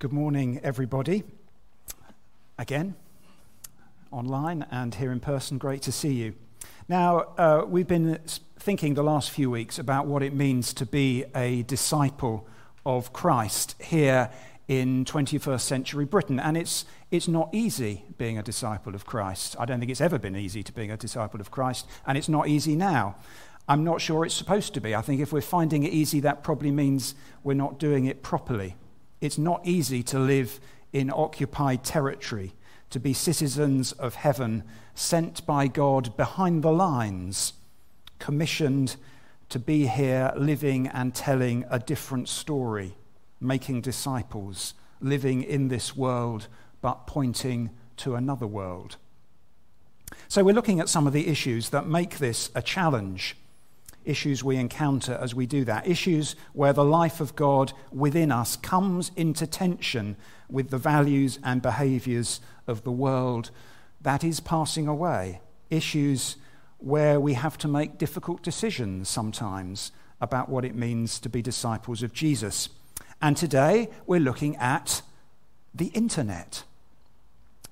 Good morning, everybody. Again, online and here in person, great to see you. Now, uh, we've been thinking the last few weeks about what it means to be a disciple of Christ here in 21st century Britain. And it's, it's not easy being a disciple of Christ. I don't think it's ever been easy to being a disciple of Christ, and it's not easy now. I'm not sure it's supposed to be. I think if we're finding it easy, that probably means we're not doing it properly. It's not easy to live in occupied territory, to be citizens of heaven, sent by God behind the lines, commissioned to be here living and telling a different story, making disciples, living in this world but pointing to another world. So, we're looking at some of the issues that make this a challenge issues we encounter as we do that. Issues where the life of God within us comes into tension with the values and behaviors of the world that is passing away. Issues where we have to make difficult decisions sometimes about what it means to be disciples of Jesus. And today we're looking at the internet.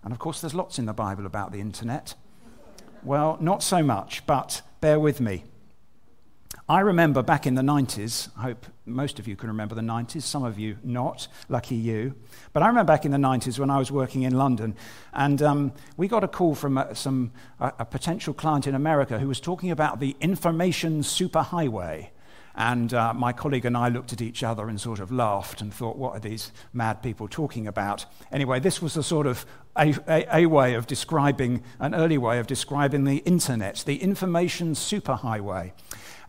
And of course, there's lots in the Bible about the internet. Well, not so much, but bear with me. I remember back in the 90s, I hope most of you can remember the 90s, some of you not, lucky you. But I remember back in the 90s when I was working in London, and um, we got a call from a, some, a, a potential client in America who was talking about the information superhighway. And uh, my colleague and I looked at each other and sort of laughed and thought, what are these mad people talking about? Anyway, this was a sort of a, a, a way of describing, an early way of describing the internet, the information superhighway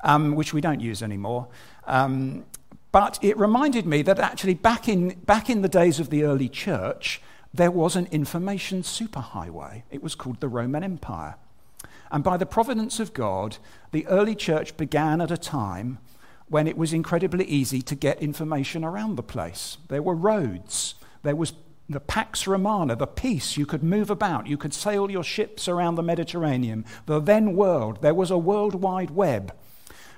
um, which we don't use anymore. Um, but it reminded me that actually, back in, back in the days of the early church, there was an information superhighway. It was called the Roman Empire. And by the providence of God, the early church began at a time when it was incredibly easy to get information around the place. There were roads, there was the Pax Romana, the peace, you could move about, you could sail your ships around the Mediterranean. The then world, there was a worldwide web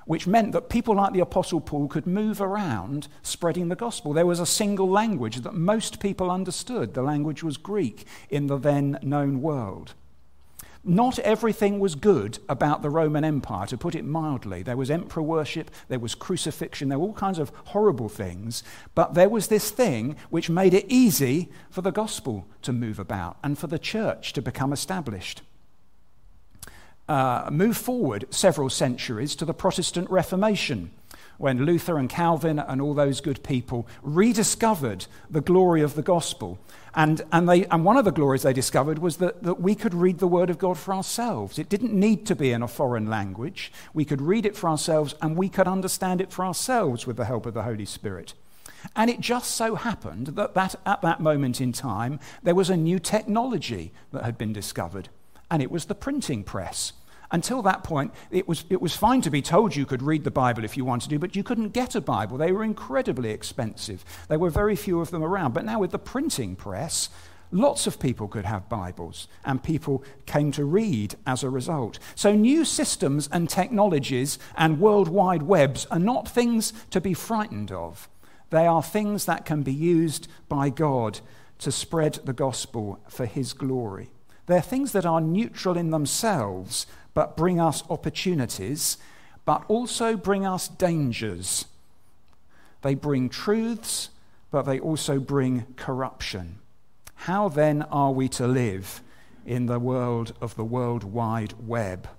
which meant that people like the Apostle Paul could move around spreading the gospel. There was a single language that most people understood. The language was Greek in the then known world. Not everything was good about the Roman Empire, to put it mildly. There was emperor worship, there was crucifixion, there were all kinds of horrible things, but there was this thing which made it easy for the gospel to move about and for the church to become established uh, move forward several centuries to the Protestant Reformation, when Luther and Calvin and all those good people rediscovered the glory of the gospel. And, and, they, and one of the glories they discovered was that, that we could read the Word of God for ourselves. It didn't need to be in a foreign language. We could read it for ourselves and we could understand it for ourselves with the help of the Holy Spirit. And it just so happened that, that at that moment in time, there was a new technology that had been discovered, and it was the printing press. Until that point, it was, it was fine to be told you could read the Bible if you wanted to, but you couldn't get a Bible. They were incredibly expensive. There were very few of them around. But now, with the printing press, lots of people could have Bibles, and people came to read as a result. So, new systems and technologies and worldwide webs are not things to be frightened of. They are things that can be used by God to spread the gospel for His glory. They're things that are neutral in themselves, but bring us opportunities, but also bring us dangers. They bring truths, but they also bring corruption. How then are we to live in the world of the World Wide Web?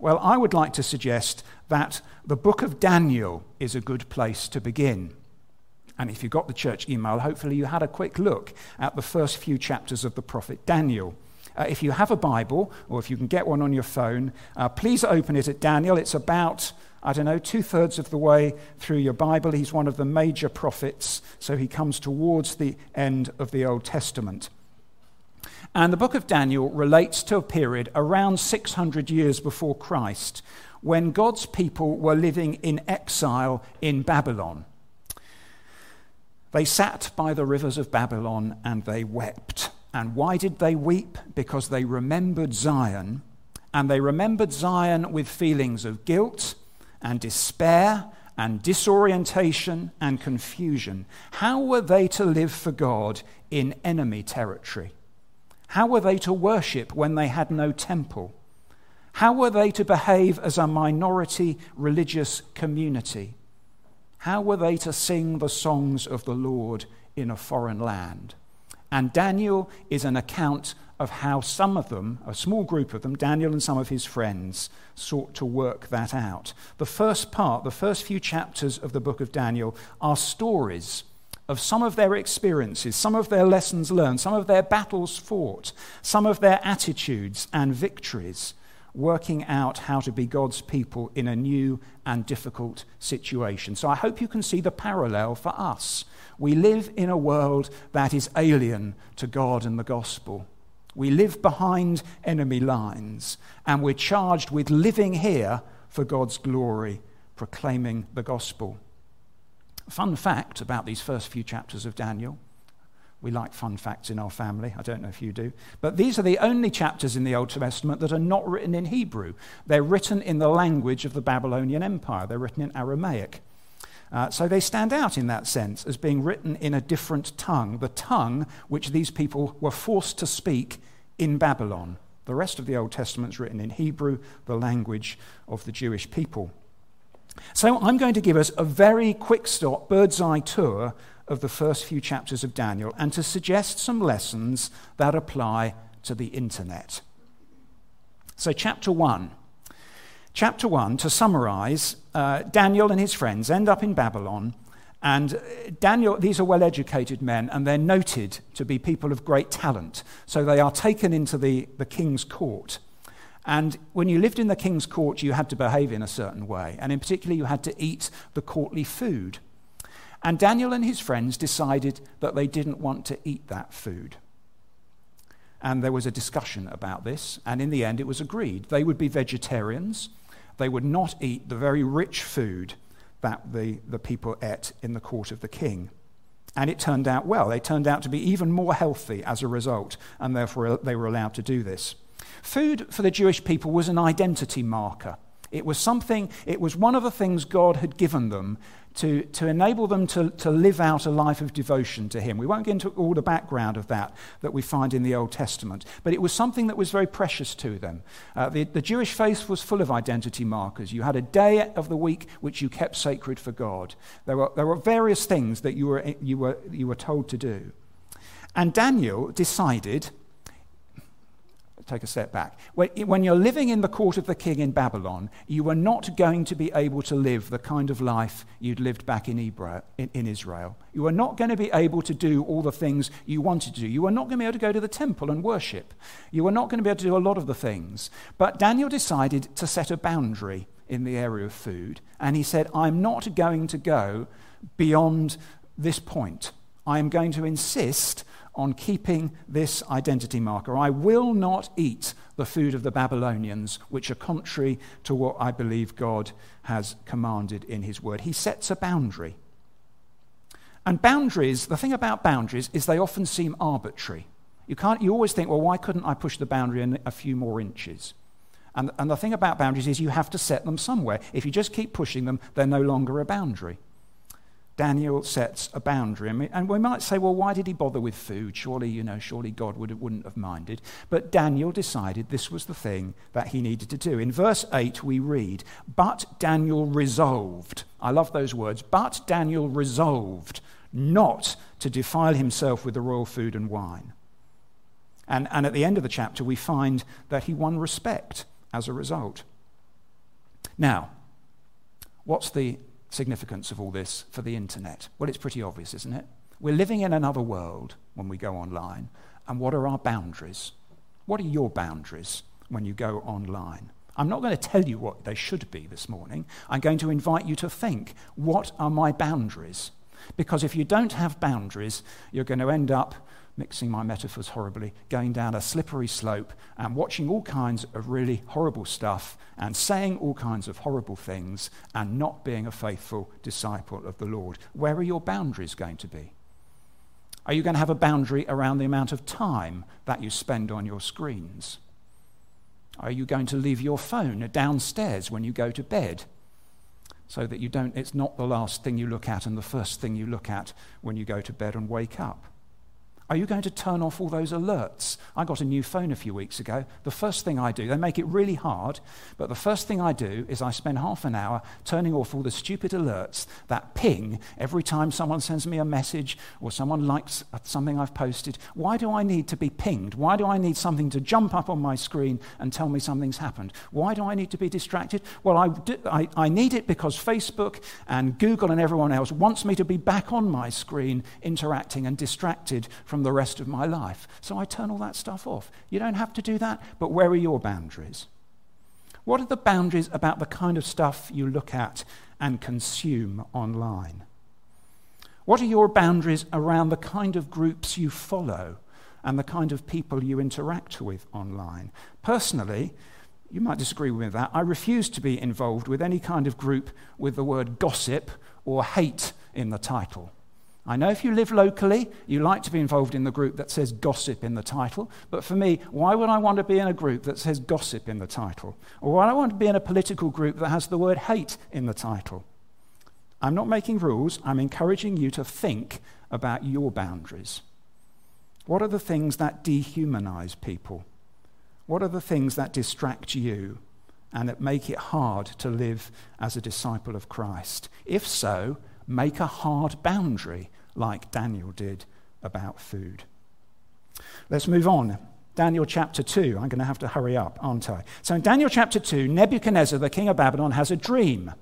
Well, I would like to suggest that the book of Daniel is a good place to begin. And if you got the church email, hopefully you had a quick look at the first few chapters of the prophet Daniel. Uh, if you have a Bible, or if you can get one on your phone, uh, please open it at Daniel. It's about, I don't know, two thirds of the way through your Bible. He's one of the major prophets, so he comes towards the end of the Old Testament. And the book of Daniel relates to a period around 600 years before Christ when God's people were living in exile in Babylon. They sat by the rivers of Babylon and they wept. And why did they weep? Because they remembered Zion, and they remembered Zion with feelings of guilt and despair and disorientation and confusion. How were they to live for God in enemy territory? How were they to worship when they had no temple? How were they to behave as a minority religious community? How were they to sing the songs of the Lord in a foreign land? And Daniel is an account of how some of them, a small group of them, Daniel and some of his friends, sought to work that out. The first part, the first few chapters of the book of Daniel, are stories of some of their experiences, some of their lessons learned, some of their battles fought, some of their attitudes and victories, working out how to be God's people in a new and difficult situation. So I hope you can see the parallel for us. We live in a world that is alien to God and the gospel. We live behind enemy lines, and we're charged with living here for God's glory, proclaiming the gospel. Fun fact about these first few chapters of Daniel. We like fun facts in our family. I don't know if you do. But these are the only chapters in the Old Testament that are not written in Hebrew. They're written in the language of the Babylonian Empire, they're written in Aramaic. Uh, so they stand out in that sense as being written in a different tongue, the tongue which these people were forced to speak in Babylon. The rest of the Old Testament is written in Hebrew, the language of the Jewish people. So I'm going to give us a very quick stop, bird's eye tour of the first few chapters of Daniel and to suggest some lessons that apply to the internet. So, chapter 1 Chapter 1, to summarize, uh, Daniel and his friends end up in Babylon. And uh, Daniel, these are well educated men, and they're noted to be people of great talent. So they are taken into the, the king's court. And when you lived in the king's court, you had to behave in a certain way. And in particular, you had to eat the courtly food. And Daniel and his friends decided that they didn't want to eat that food. And there was a discussion about this. And in the end, it was agreed. They would be vegetarians they would not eat the very rich food that the, the people ate in the court of the king. And it turned out well. They turned out to be even more healthy as a result, and therefore uh, they were allowed to do this. Food for the Jewish people was an identity marker. It was something, it was one of the things God had given them to, to enable them to, to live out a life of devotion to Him. We won't get into all the background of that that we find in the Old Testament, but it was something that was very precious to them. Uh, the, the Jewish faith was full of identity markers. You had a day of the week which you kept sacred for God. There were, there were various things that you were, you, were, you were told to do. And Daniel decided take a step back. When you're living in the court of the king in Babylon, you are not going to be able to live the kind of life you'd lived back in Israel. You are not going to be able to do all the things you wanted to do. You are not going to be able to go to the temple and worship. You are not going to be able to do a lot of the things. But Daniel decided to set a boundary in the area of food, and he said, I'm not going to go beyond this point. I am going to insist on keeping this identity marker. I will not eat the food of the Babylonians, which are contrary to what I believe God has commanded in His word. He sets a boundary. And boundaries, the thing about boundaries is they often seem arbitrary. You, can't, you always think, well, why couldn't I push the boundary in a few more inches? And, and the thing about boundaries is you have to set them somewhere. If you just keep pushing them, they're no longer a boundary. Daniel sets a boundary. And we might say, well, why did he bother with food? Surely, you know, surely God would, wouldn't have minded. But Daniel decided this was the thing that he needed to do. In verse 8, we read, But Daniel resolved. I love those words. But Daniel resolved not to defile himself with the royal food and wine. And, and at the end of the chapter, we find that he won respect as a result. Now, what's the significance of all this for the internet? Well, it's pretty obvious, isn't it? We're living in another world when we go online. And what are our boundaries? What are your boundaries when you go online? I'm not going to tell you what they should be this morning. I'm going to invite you to think what are my boundaries? Because if you don't have boundaries, you're going to end up mixing my metaphors horribly, going down a slippery slope and watching all kinds of really horrible stuff and saying all kinds of horrible things and not being a faithful disciple of the Lord. Where are your boundaries going to be? Are you going to have a boundary around the amount of time that you spend on your screens? Are you going to leave your phone downstairs when you go to bed? so that you don't, it's not the last thing you look at and the first thing you look at when you go to bed and wake up. Are you going to turn off all those alerts? I got a new phone a few weeks ago. The first thing I do, they make it really hard, but the first thing I do is I spend half an hour turning off all the stupid alerts that ping every time someone sends me a message or someone likes uh, something I've posted. Why do I need to be pinged? Why do I need something to jump up on my screen and tell me something's happened? Why do I need to be distracted? Well, I, do, I, I need it because Facebook and Google and everyone else wants me to be back on my screen interacting and distracted from from the rest of my life. So I turn all that stuff off. You don't have to do that, but where are your boundaries? What are the boundaries about the kind of stuff you look at and consume online? What are your boundaries around the kind of groups you follow and the kind of people you interact with online? Personally, you might disagree with me that. I refuse to be involved with any kind of group with the word gossip or hate in the title. I know if you live locally, you like to be involved in the group that says gossip in the title, but for me, why would I want to be in a group that says gossip in the title? Or why do I want to be in a political group that has the word hate in the title? I'm not making rules, I'm encouraging you to think about your boundaries. What are the things that dehumanize people? What are the things that distract you and that make it hard to live as a disciple of Christ? If so, make a hard boundary like Daniel did about food. Let's move on. Daniel chapter 2. I'm going to have to hurry up, aren't I? So, in Daniel chapter 2, Nebuchadnezzar, the king of Babylon, has a dream.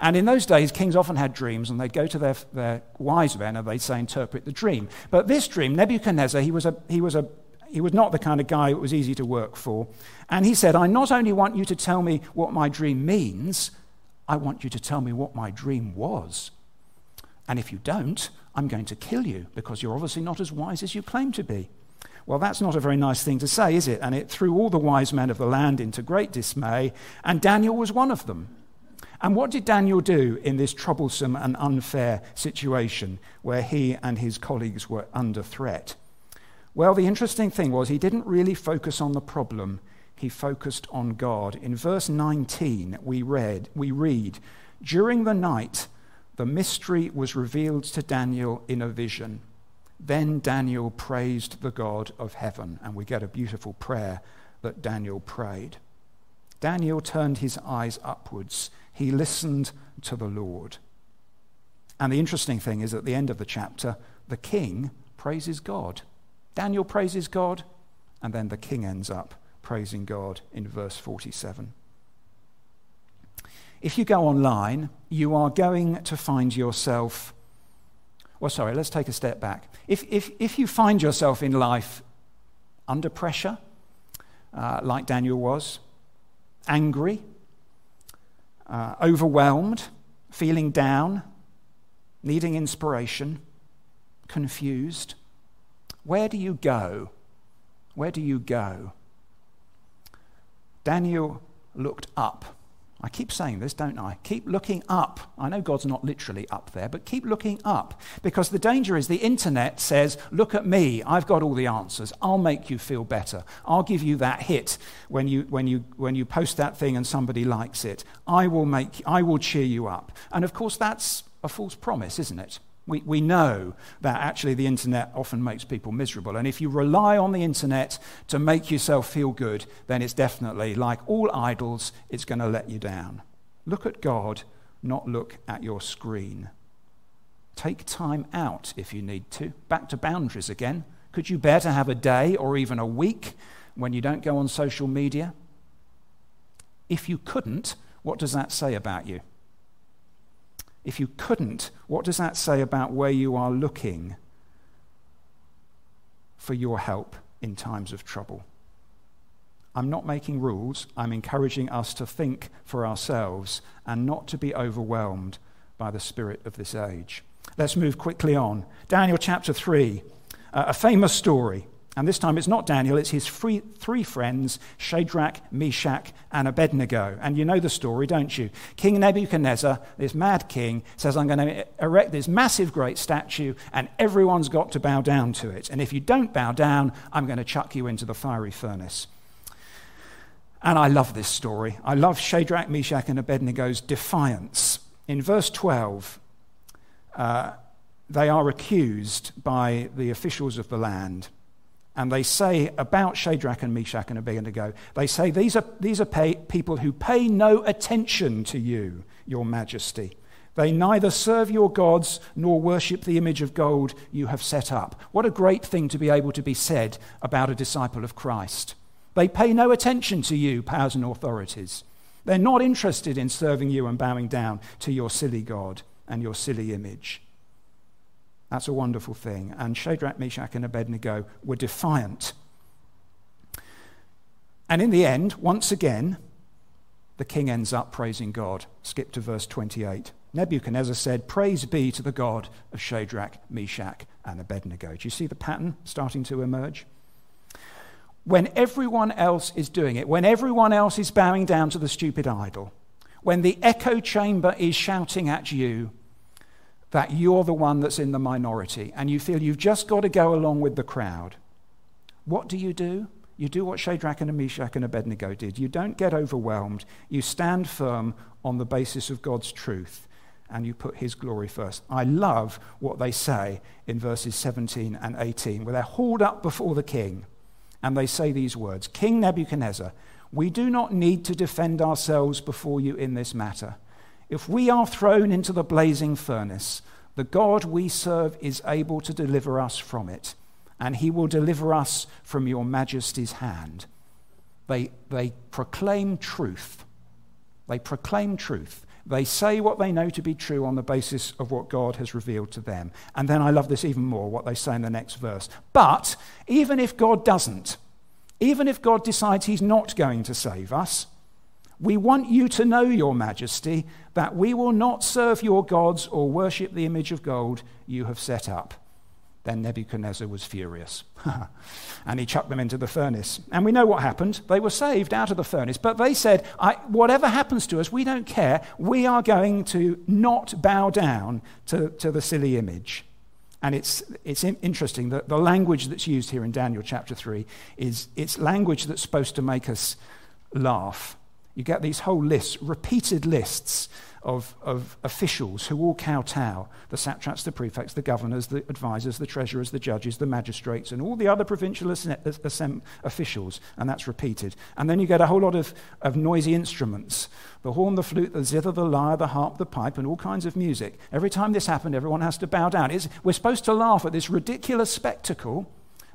And in those days, kings often had dreams, and they'd go to their, their wise men and they'd say, interpret the dream. But this dream, Nebuchadnezzar, he was, a, he, was a, he was not the kind of guy it was easy to work for. And he said, I not only want you to tell me what my dream means, I want you to tell me what my dream was. And if you don't, I'm going to kill you because you're obviously not as wise as you claim to be. Well, that's not a very nice thing to say, is it? And it threw all the wise men of the land into great dismay, and Daniel was one of them. And what did Daniel do in this troublesome and unfair situation where he and his colleagues were under threat? Well, the interesting thing was he didn't really focus on the problem, he focused on God. In verse 19, we read, we read, During the night, the mystery was revealed to Daniel in a vision. Then Daniel praised the God of heaven, and we get a beautiful prayer that Daniel prayed. Daniel turned his eyes upwards. He listened to the Lord. And the interesting thing is, at the end of the chapter, the king praises God. Daniel praises God, and then the king ends up praising God in verse 47. If you go online, you are going to find yourself. Well, sorry, let's take a step back. If, if, if you find yourself in life under pressure, uh, like Daniel was, angry, uh, overwhelmed, feeling down, needing inspiration, confused, where do you go? Where do you go? Daniel looked up. I keep saying this, don't I? Keep looking up. I know God's not literally up there, but keep looking up. Because the danger is the internet says, Look at me, I've got all the answers. I'll make you feel better. I'll give you that hit when you, when you, when you post that thing and somebody likes it. I will, make, I will cheer you up. And of course, that's a false promise, isn't it? We, we know that actually the internet often makes people miserable. And if you rely on the internet to make yourself feel good, then it's definitely, like all idols, it's going to let you down. Look at God, not look at your screen. Take time out if you need to. Back to boundaries again. Could you bear to have a day or even a week when you don't go on social media? If you couldn't, what does that say about you? If you couldn't, what does that say about where you are looking for your help in times of trouble? I'm not making rules. I'm encouraging us to think for ourselves and not to be overwhelmed by the spirit of this age. Let's move quickly on. Daniel chapter 3, uh, a famous story. And this time it's not Daniel, it's his three, three friends, Shadrach, Meshach, and Abednego. And you know the story, don't you? King Nebuchadnezzar, this mad king, says, I'm going to erect this massive great statue, and everyone's got to bow down to it. And if you don't bow down, I'm going to chuck you into the fiery furnace. And I love this story. I love Shadrach, Meshach, and Abednego's defiance in verse 12, uh, they are accused by the officials of the land. And they say about Shadrach and Meshach and Abednego, they say, These are, these are pay, people who pay no attention to you, your majesty. They neither serve your gods nor worship the image of gold you have set up. What a great thing to be able to be said about a disciple of Christ. They pay no attention to you, powers and authorities. They're not interested in serving you and bowing down to your silly God and your silly image. That's a wonderful thing. And Shadrach, Meshach, and Abednego were defiant. And in the end, once again, the king ends up praising God. Skip to verse 28. Nebuchadnezzar said, Praise be to the God of Shadrach, Meshach, and Abednego. Do you see the pattern starting to emerge? When everyone else is doing it, when everyone else is bowing down to the stupid idol, when the echo chamber is shouting at you that you're the one that's in the minority and you feel you've just got to go along with the crowd, what do you do? You do what Shadrach and Meshach and Abednego did. You don't get overwhelmed. You stand firm on the basis of God's truth and you put his glory first. I love what they say in verses 17 and 18, where they're hauled up before the king and they say these words King Nebuchadnezzar, we do not need to defend ourselves before you in this matter. If we are thrown into the blazing furnace, the God we serve is able to deliver us from it, and he will deliver us from your majesty's hand. They, they proclaim truth. They proclaim truth. They say what they know to be true on the basis of what God has revealed to them. And then I love this even more, what they say in the next verse. But even if God doesn't, even if God decides he's not going to save us, we want you to know, Your Majesty, that we will not serve your gods or worship the image of gold you have set up. Then Nebuchadnezzar was furious. and he chucked them into the furnace. And we know what happened. They were saved out of the furnace. But they said, Whatever happens to us, we don't care. We are going to not bow down to, to the silly image. And it's, it's interesting that the language that's used here in Daniel chapter 3 is it's language that's supposed to make us laugh. You get these whole lists, repeated lists of, of officials who all kowtow the satraps, the prefects, the governors, the advisors, the treasurers, the judges, the magistrates, and all the other provincial officials, and that's repeated. And then you get a whole lot of, of noisy instruments the horn, the flute, the zither, the lyre, the harp, the pipe, and all kinds of music. Every time this happened, everyone has to bow down. It's, we're supposed to laugh at this ridiculous spectacle,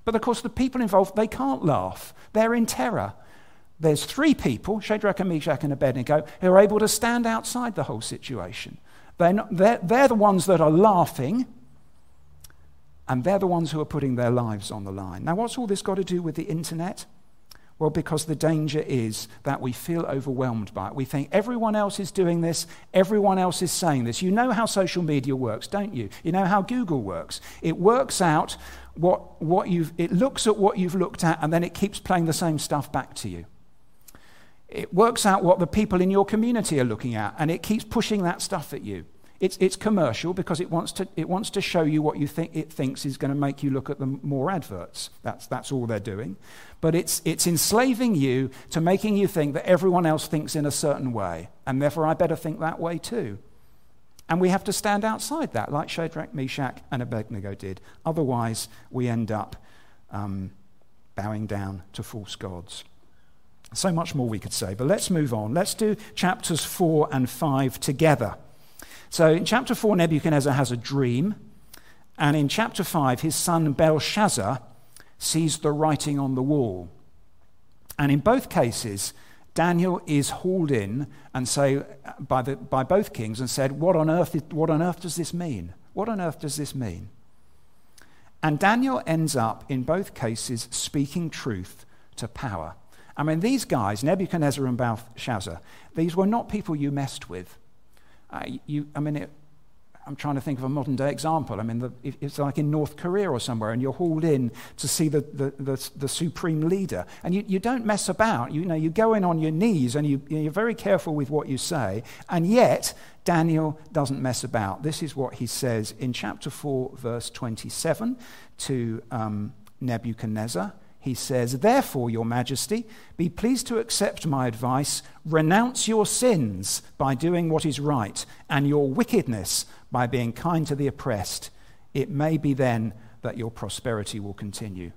but of course, the people involved, they can't laugh. They're in terror there's three people, Shadrach and Meshach and Abednego, who are able to stand outside the whole situation. They're, not, they're, they're the ones that are laughing, and they're the ones who are putting their lives on the line. Now, what's all this got to do with the internet? Well, because the danger is that we feel overwhelmed by it. We think everyone else is doing this, everyone else is saying this. You know how social media works, don't you? You know how Google works. It works out what, what you've, it looks at what you've looked at, and then it keeps playing the same stuff back to you. It works out what the people in your community are looking at, and it keeps pushing that stuff at you. It's, it's commercial because it wants, to, it wants to show you what you think it thinks is going to make you look at the more adverts. That's, that's all they're doing. But it's, it's enslaving you to making you think that everyone else thinks in a certain way, and therefore I better think that way too. And we have to stand outside that, like Shadrach, Meshach, and Abednego did. Otherwise, we end up um, bowing down to false gods. So much more we could say, but let's move on. Let's do chapters 4 and 5 together. So in chapter 4, Nebuchadnezzar has a dream, and in chapter 5, his son Belshazzar sees the writing on the wall. And in both cases, Daniel is hauled in and say by, the, by both kings and said, what on, earth, what on earth does this mean? What on earth does this mean? And Daniel ends up in both cases speaking truth to power. I mean, these guys, Nebuchadnezzar and Belshazzar, these were not people you messed with. Uh, you, I mean, it, I'm trying to think of a modern day example. I mean, the, it's like in North Korea or somewhere, and you're hauled in to see the, the, the, the supreme leader. And you, you don't mess about. You, know, you go in on your knees and you, you're very careful with what you say. And yet, Daniel doesn't mess about. This is what he says in chapter 4, verse 27 to um, Nebuchadnezzar he says, Therefore, Your Majesty, be pleased to accept my advice, renounce your sins by doing what is right, and your wickedness by being kind to the oppressed. It may be then that your prosperity will continue.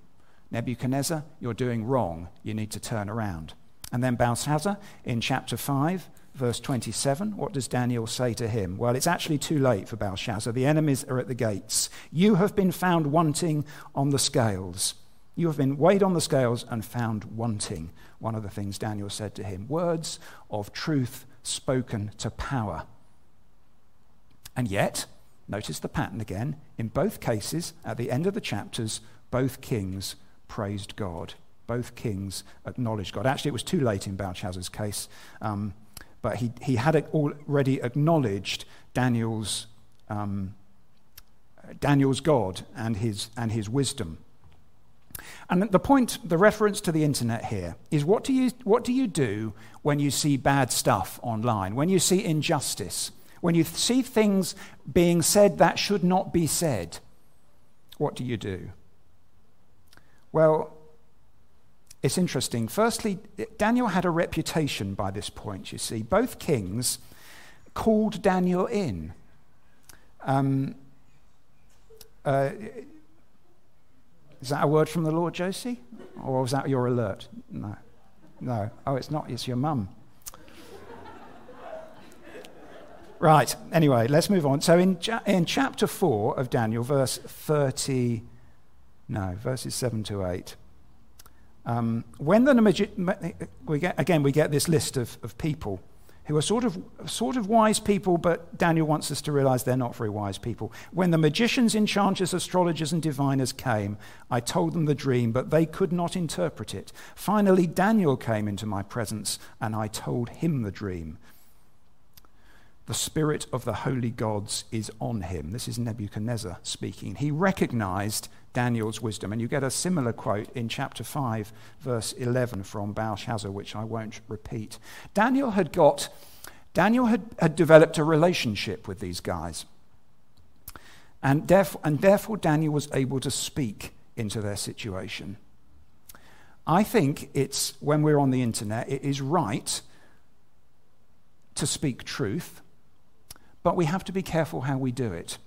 Nebuchadnezzar, you're doing wrong. You need to turn around. And then Belshazzar in chapter 5, verse 27, what does Daniel say to him? Well, it's actually too late for Belshazzar. The enemies are at the gates. You have been found wanting on the scales. You have been weighed on the scales and found wanting. One of the things Daniel said to him words of truth spoken to power. And yet, notice the pattern again. In both cases, at the end of the chapters, both kings praised God. Both kings acknowledged God. Actually, it was too late in Belshazzar's case, um, but he, he had already acknowledged Daniel's, um, Daniel's God and his, and his wisdom. And the point, the reference to the internet here is what do, you, what do you do when you see bad stuff online, when you see injustice, when you see things being said that should not be said? What do you do? Well, it's interesting. Firstly, Daniel had a reputation by this point, you see. Both kings called Daniel in. Um, uh, is that a word from the Lord, Josie? Or was that your alert? No. No. Oh, it's not. It's your mum. right. Anyway, let's move on. So in, in chapter 4 of Daniel, verse 30, no, verses 7 to 8. Um, when the magi- we get, again, we get this list of, of people who are sort of, sort of wise people, but Daniel wants us to realize they're not very wise people. When the magicians, enchanters, astrologers, and diviners came, I told them the dream, but they could not interpret it. Finally, Daniel came into my presence, and I told him the dream. The spirit of the holy gods is on him. This is Nebuchadnezzar speaking. He recognized Daniel's wisdom. And you get a similar quote in chapter 5, verse 11 from Belshazzar, which I won't repeat. Daniel had got, Daniel had, had developed a relationship with these guys. And therefore, and therefore, Daniel was able to speak into their situation. I think it's when we're on the internet, it is right to speak truth, but we have to be careful how we do it.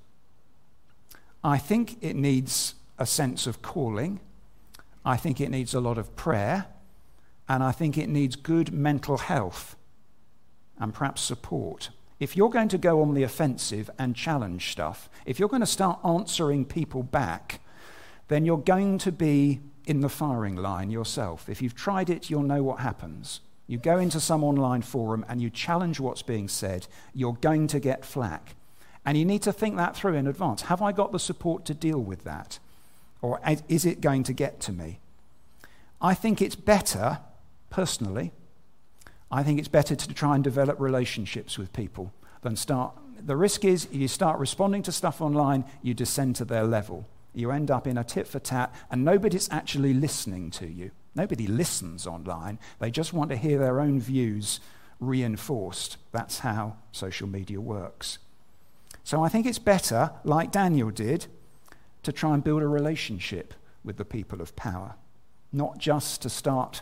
I think it needs a sense of calling. I think it needs a lot of prayer. And I think it needs good mental health and perhaps support. If you're going to go on the offensive and challenge stuff, if you're going to start answering people back, then you're going to be in the firing line yourself. If you've tried it, you'll know what happens. You go into some online forum and you challenge what's being said, you're going to get flack. And you need to think that through in advance. Have I got the support to deal with that? Or is it going to get to me? I think it's better, personally, I think it's better to try and develop relationships with people than start. The risk is you start responding to stuff online, you descend to their level. You end up in a tit for tat, and nobody's actually listening to you. Nobody listens online. They just want to hear their own views reinforced. That's how social media works. So I think it's better, like Daniel did, to try and build a relationship with the people of power, not just to start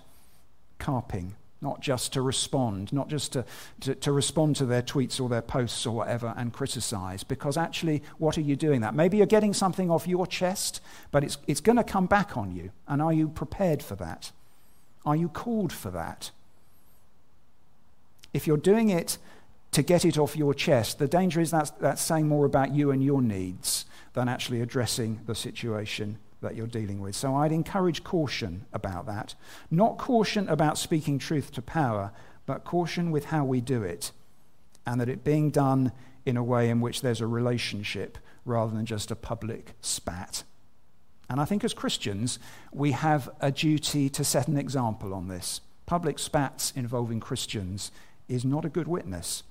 carping, not just to respond, not just to, to, to, respond to their tweets or their posts or whatever and criticize, because actually, what are you doing that? Maybe you're getting something off your chest, but it's, it's going to come back on you. And are you prepared for that? Are you called for that? If you're doing it to get it off your chest, the danger is that's, that's saying more about you and your needs than actually addressing the situation that you're dealing with. So I'd encourage caution about that. Not caution about speaking truth to power, but caution with how we do it, and that it being done in a way in which there's a relationship rather than just a public spat. And I think as Christians, we have a duty to set an example on this. Public spats involving Christians is not a good witness.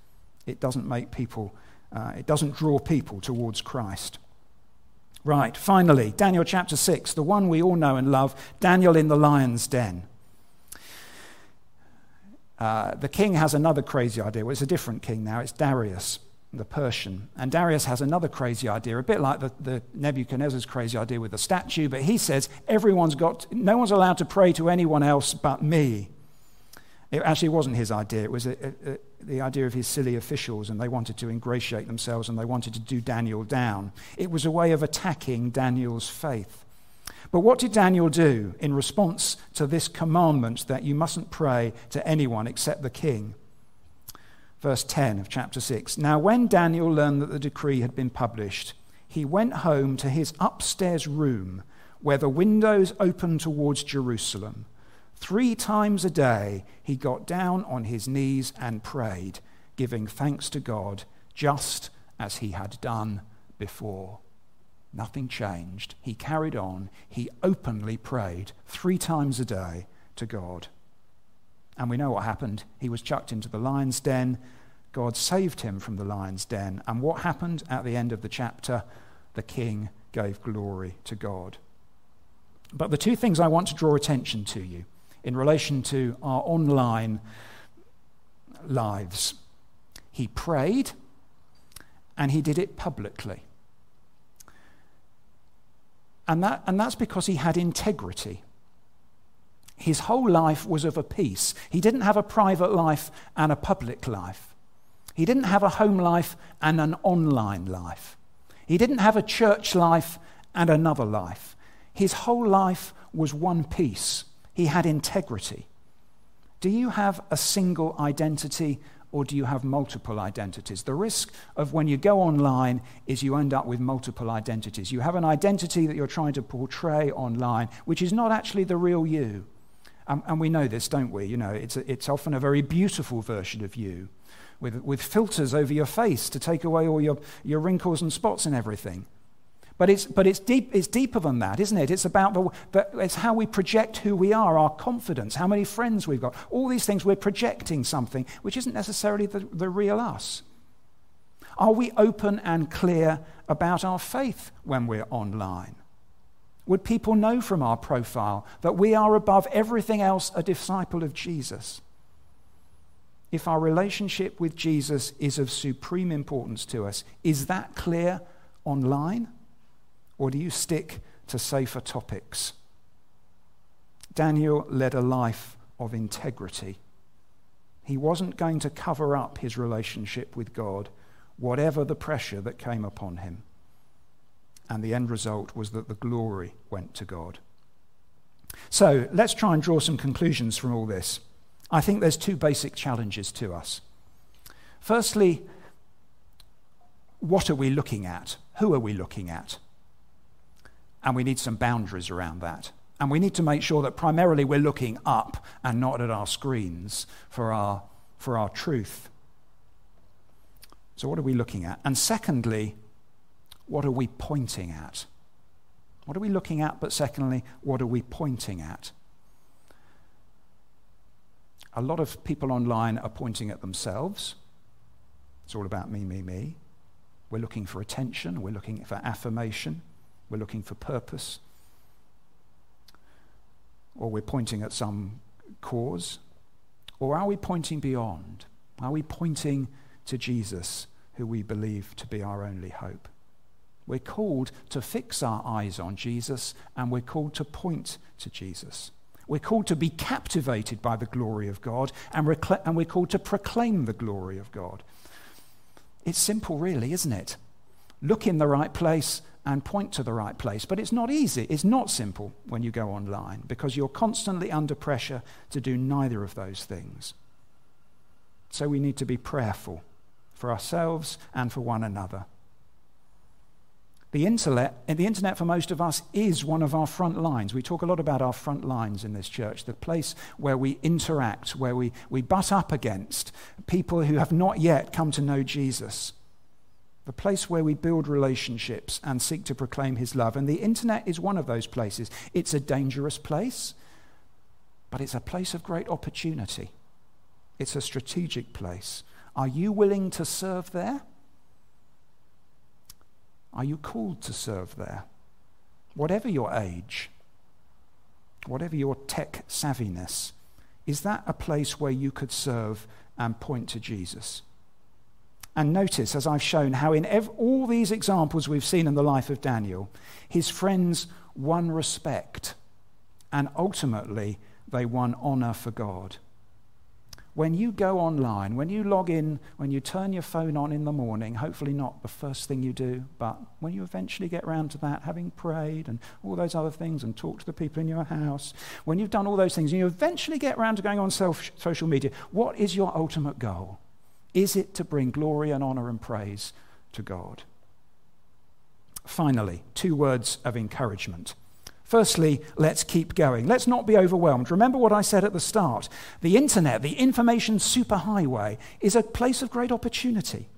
It doesn't make people, uh, it doesn't draw people towards Christ. Right, finally, Daniel chapter 6, the one we all know and love, Daniel in the lion's den. Uh, the king has another crazy idea. Well, it's a different king now, it's Darius. the Persian. And Darius has another crazy idea, a bit like the, the Nebuchadnezzar's crazy idea with the statue, but he says everyone's got, no one's allowed to pray to anyone else but me. It actually wasn't his idea, it was a, a, a, the idea of his silly officials, and they wanted to ingratiate themselves and they wanted to do Daniel down. It was a way of attacking Daniel's faith. But what did Daniel do in response to this commandment that you mustn't pray to anyone except the king? verse 10 of chapter 6. Now, when Daniel learned that the decree had been published, he went home to his upstairs room where the windows opened towards Jerusalem. Three times a day he got down on his knees and prayed, giving thanks to God, just as he had done before. Nothing changed. He carried on. He openly prayed three times a day to God. And we know what happened. He was chucked into the lion's den. God saved him from the lion's den. And what happened at the end of the chapter? The king gave glory to God. But the two things I want to draw attention to you in relation to our online lives he prayed and he did it publicly. And, that, and that's because he had integrity. His whole life was of a piece. He didn't have a private life and a public life. He didn't have a home life and an online life. He didn't have a church life and another life. His whole life was one piece. He had integrity. Do you have a single identity or do you have multiple identities? The risk of when you go online is you end up with multiple identities. You have an identity that you're trying to portray online, which is not actually the real you. Um, and we know this, don't we? You know, it's, a, it's often a very beautiful version of you with, with filters over your face to take away all your, your wrinkles and spots and everything. But, it's, but it's, deep, it's deeper than that, isn't it? It's about the, the, it's how we project who we are, our confidence, how many friends we've got. All these things, we're projecting something which isn't necessarily the, the real us. Are we open and clear about our faith when we're online? Would people know from our profile that we are above everything else a disciple of Jesus? If our relationship with Jesus is of supreme importance to us, is that clear online? Or do you stick to safer topics? Daniel led a life of integrity. He wasn't going to cover up his relationship with God, whatever the pressure that came upon him and the end result was that the glory went to God. So let's try and draw some conclusions from all this. I think there's two basic challenges to us. Firstly, what are we looking at? Who are we looking at? And we need some boundaries around that. And we need to make sure that primarily we're looking up and not at our screens for our, for our truth. So, what are we looking at? And secondly, what are we pointing at? What are we looking at? But secondly, what are we pointing at? A lot of people online are pointing at themselves. It's all about me, me, me. We're looking for attention, we're looking for affirmation, we're looking for purpose. Or we're pointing at some cause. Or are we pointing beyond? Are we pointing to Jesus, who we believe to be our only hope? We're called to fix our eyes on Jesus and we're called to point to Jesus. We're called to be captivated by the glory of God and, recla- and we're called to proclaim the glory of God. It's simple, really, isn't it? Look in the right place and point to the right place. But it's not easy. It's not simple when you go online because you're constantly under pressure to do neither of those things. So we need to be prayerful for ourselves and for one another. The internet, the internet for most of us is one of our front lines. We talk a lot about our front lines in this church, the place where we interact, where we, we butt up against people who have not yet come to know Jesus, the place where we build relationships and seek to proclaim his love. And the internet is one of those places. It's a dangerous place, but it's a place of great opportunity. It's a strategic place. Are you willing to serve there? Are you called to serve there? Whatever your age, whatever your tech savviness, is that a place where you could serve and point to Jesus? And notice, as I've shown, how in ev- all these examples we've seen in the life of Daniel, his friends won respect and ultimately they won honor for God. When you go online, when you log in, when you turn your phone on in the morning, hopefully not the first thing you do, but when you eventually get round to that, having prayed and all those other things and talked to the people in your house, when you've done all those things and you eventually get round to going on social media, what is your ultimate goal? Is it to bring glory and honor and praise to God? Finally, two words of encouragement. Firstly, let's keep going. Let's not be overwhelmed. Remember what I said at the start. The internet, the information superhighway, is a place of great opportunity,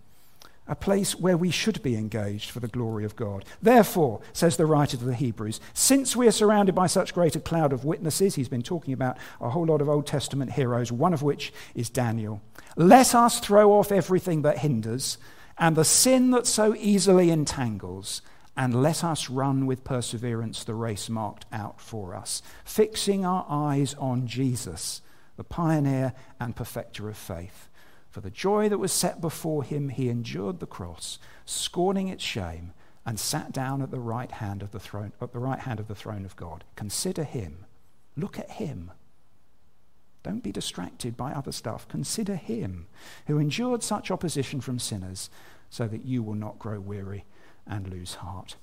a place where we should be engaged for the glory of God. Therefore, says the writer to the Hebrews, since we are surrounded by such great a cloud of witnesses, he's been talking about a whole lot of Old Testament heroes, one of which is Daniel, let us throw off everything that hinders and the sin that so easily entangles and let us run with perseverance the race marked out for us, fixing our eyes on Jesus, the pioneer and perfecter of faith. For the joy that was set before him, he endured the cross, scorning its shame, and sat down at the right hand of the throne, at the right hand of the throne of God. Consider him. Look at him. Don't be distracted by other stuff. Consider him who endured such opposition from sinners so that you will not grow weary and lose heart.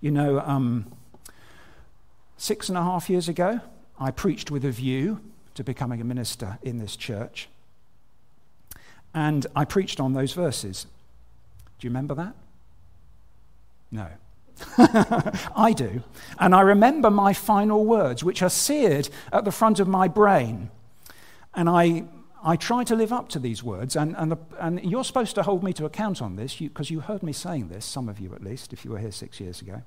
You know, um, six and a half years ago, I preached with a view to becoming a minister in this church. And I preached on those verses. Do you remember that? No. I do. And I remember my final words, which are seared at the front of my brain. And I I try to live up to these words, and, and, the, and you're supposed to hold me to account on this because you, you, heard me saying this, some of you at least, if you were here six years ago.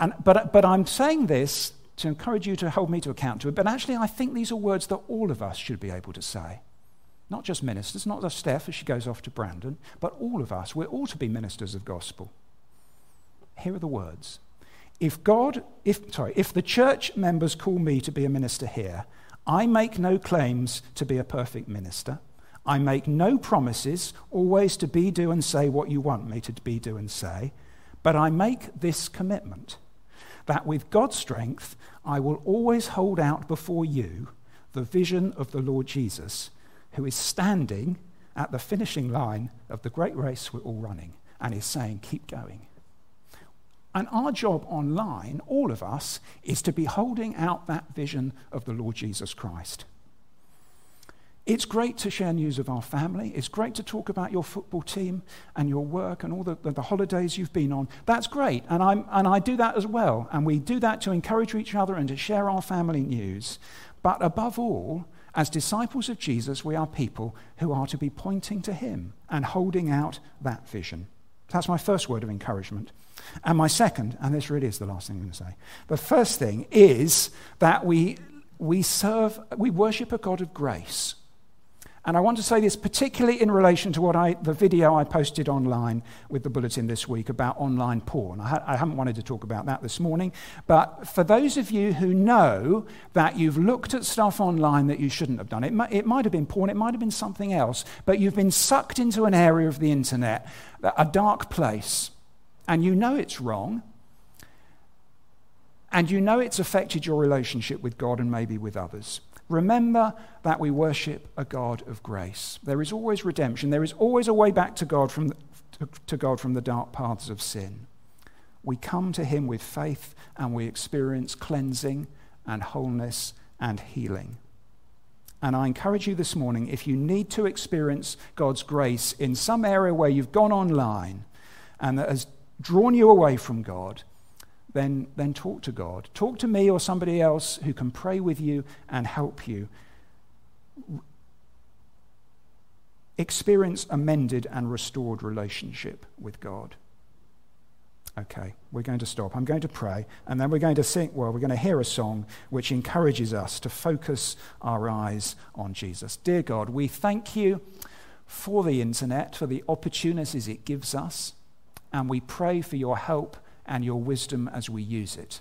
And, but, but I'm saying this to encourage you to hold me to account to it, but actually, I think these are words that all of us should be able to say. Not just ministers, not just Steph as she goes off to Brandon, but all of us. We're all to be ministers of gospel. Here are the words. If God, if, sorry, if the church members call me to be a minister here, I make no claims to be a perfect minister. I make no promises always to be, do, and say what you want me to be, do, and say. But I make this commitment that with God's strength, I will always hold out before you the vision of the Lord Jesus, who is standing at the finishing line of the great race we're all running and is saying, Keep going. And our job online, all of us, is to be holding out that vision of the Lord Jesus Christ. It's great to share news of our family. It's great to talk about your football team and your work and all the, the, the holidays you've been on. That's great. And, I'm, and I do that as well. And we do that to encourage each other and to share our family news. But above all, as disciples of Jesus, we are people who are to be pointing to Him and holding out that vision. That's my first word of encouragement. And my second, and this really is the last thing I'm going to say, the first thing is that we, we serve, we worship a God of grace. And I want to say this particularly in relation to what I, the video I posted online with the bulletin this week about online porn. I, ha- I, haven't wanted to talk about that this morning, but for those of you who know that you've looked at stuff online that you shouldn't have done, it, it might have been porn, it might have been something else, but you've been sucked into an area of the internet, a dark place, and you know it's wrong, and you know it's affected your relationship with God and maybe with others. Remember that we worship a God of grace. There is always redemption. There is always a way back to God from the, to God from the dark paths of sin. We come to Him with faith and we experience cleansing and wholeness and healing. And I encourage you this morning if you need to experience God's grace in some area where you've gone online and that has drawn you away from God, then, then talk to God. Talk to me or somebody else who can pray with you and help you. Experience a mended and restored relationship with God. Okay, we're going to stop. I'm going to pray, and then we're going to sing, well, we're going to hear a song which encourages us to focus our eyes on Jesus. Dear God, we thank you for the internet, for the opportunities it gives us, and we pray for your help and your wisdom as we use it.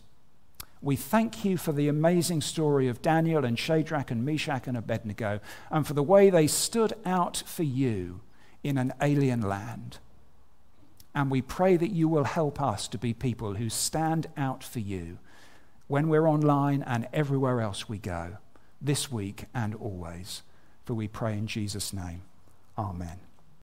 We thank you for the amazing story of Daniel and Shadrach and Meshach and Abednego and for the way they stood out for you in an alien land. And we pray that you will help us to be people who stand out for you when we're online and everywhere else we go, this week and always. For we pray in Jesus' name. Amen.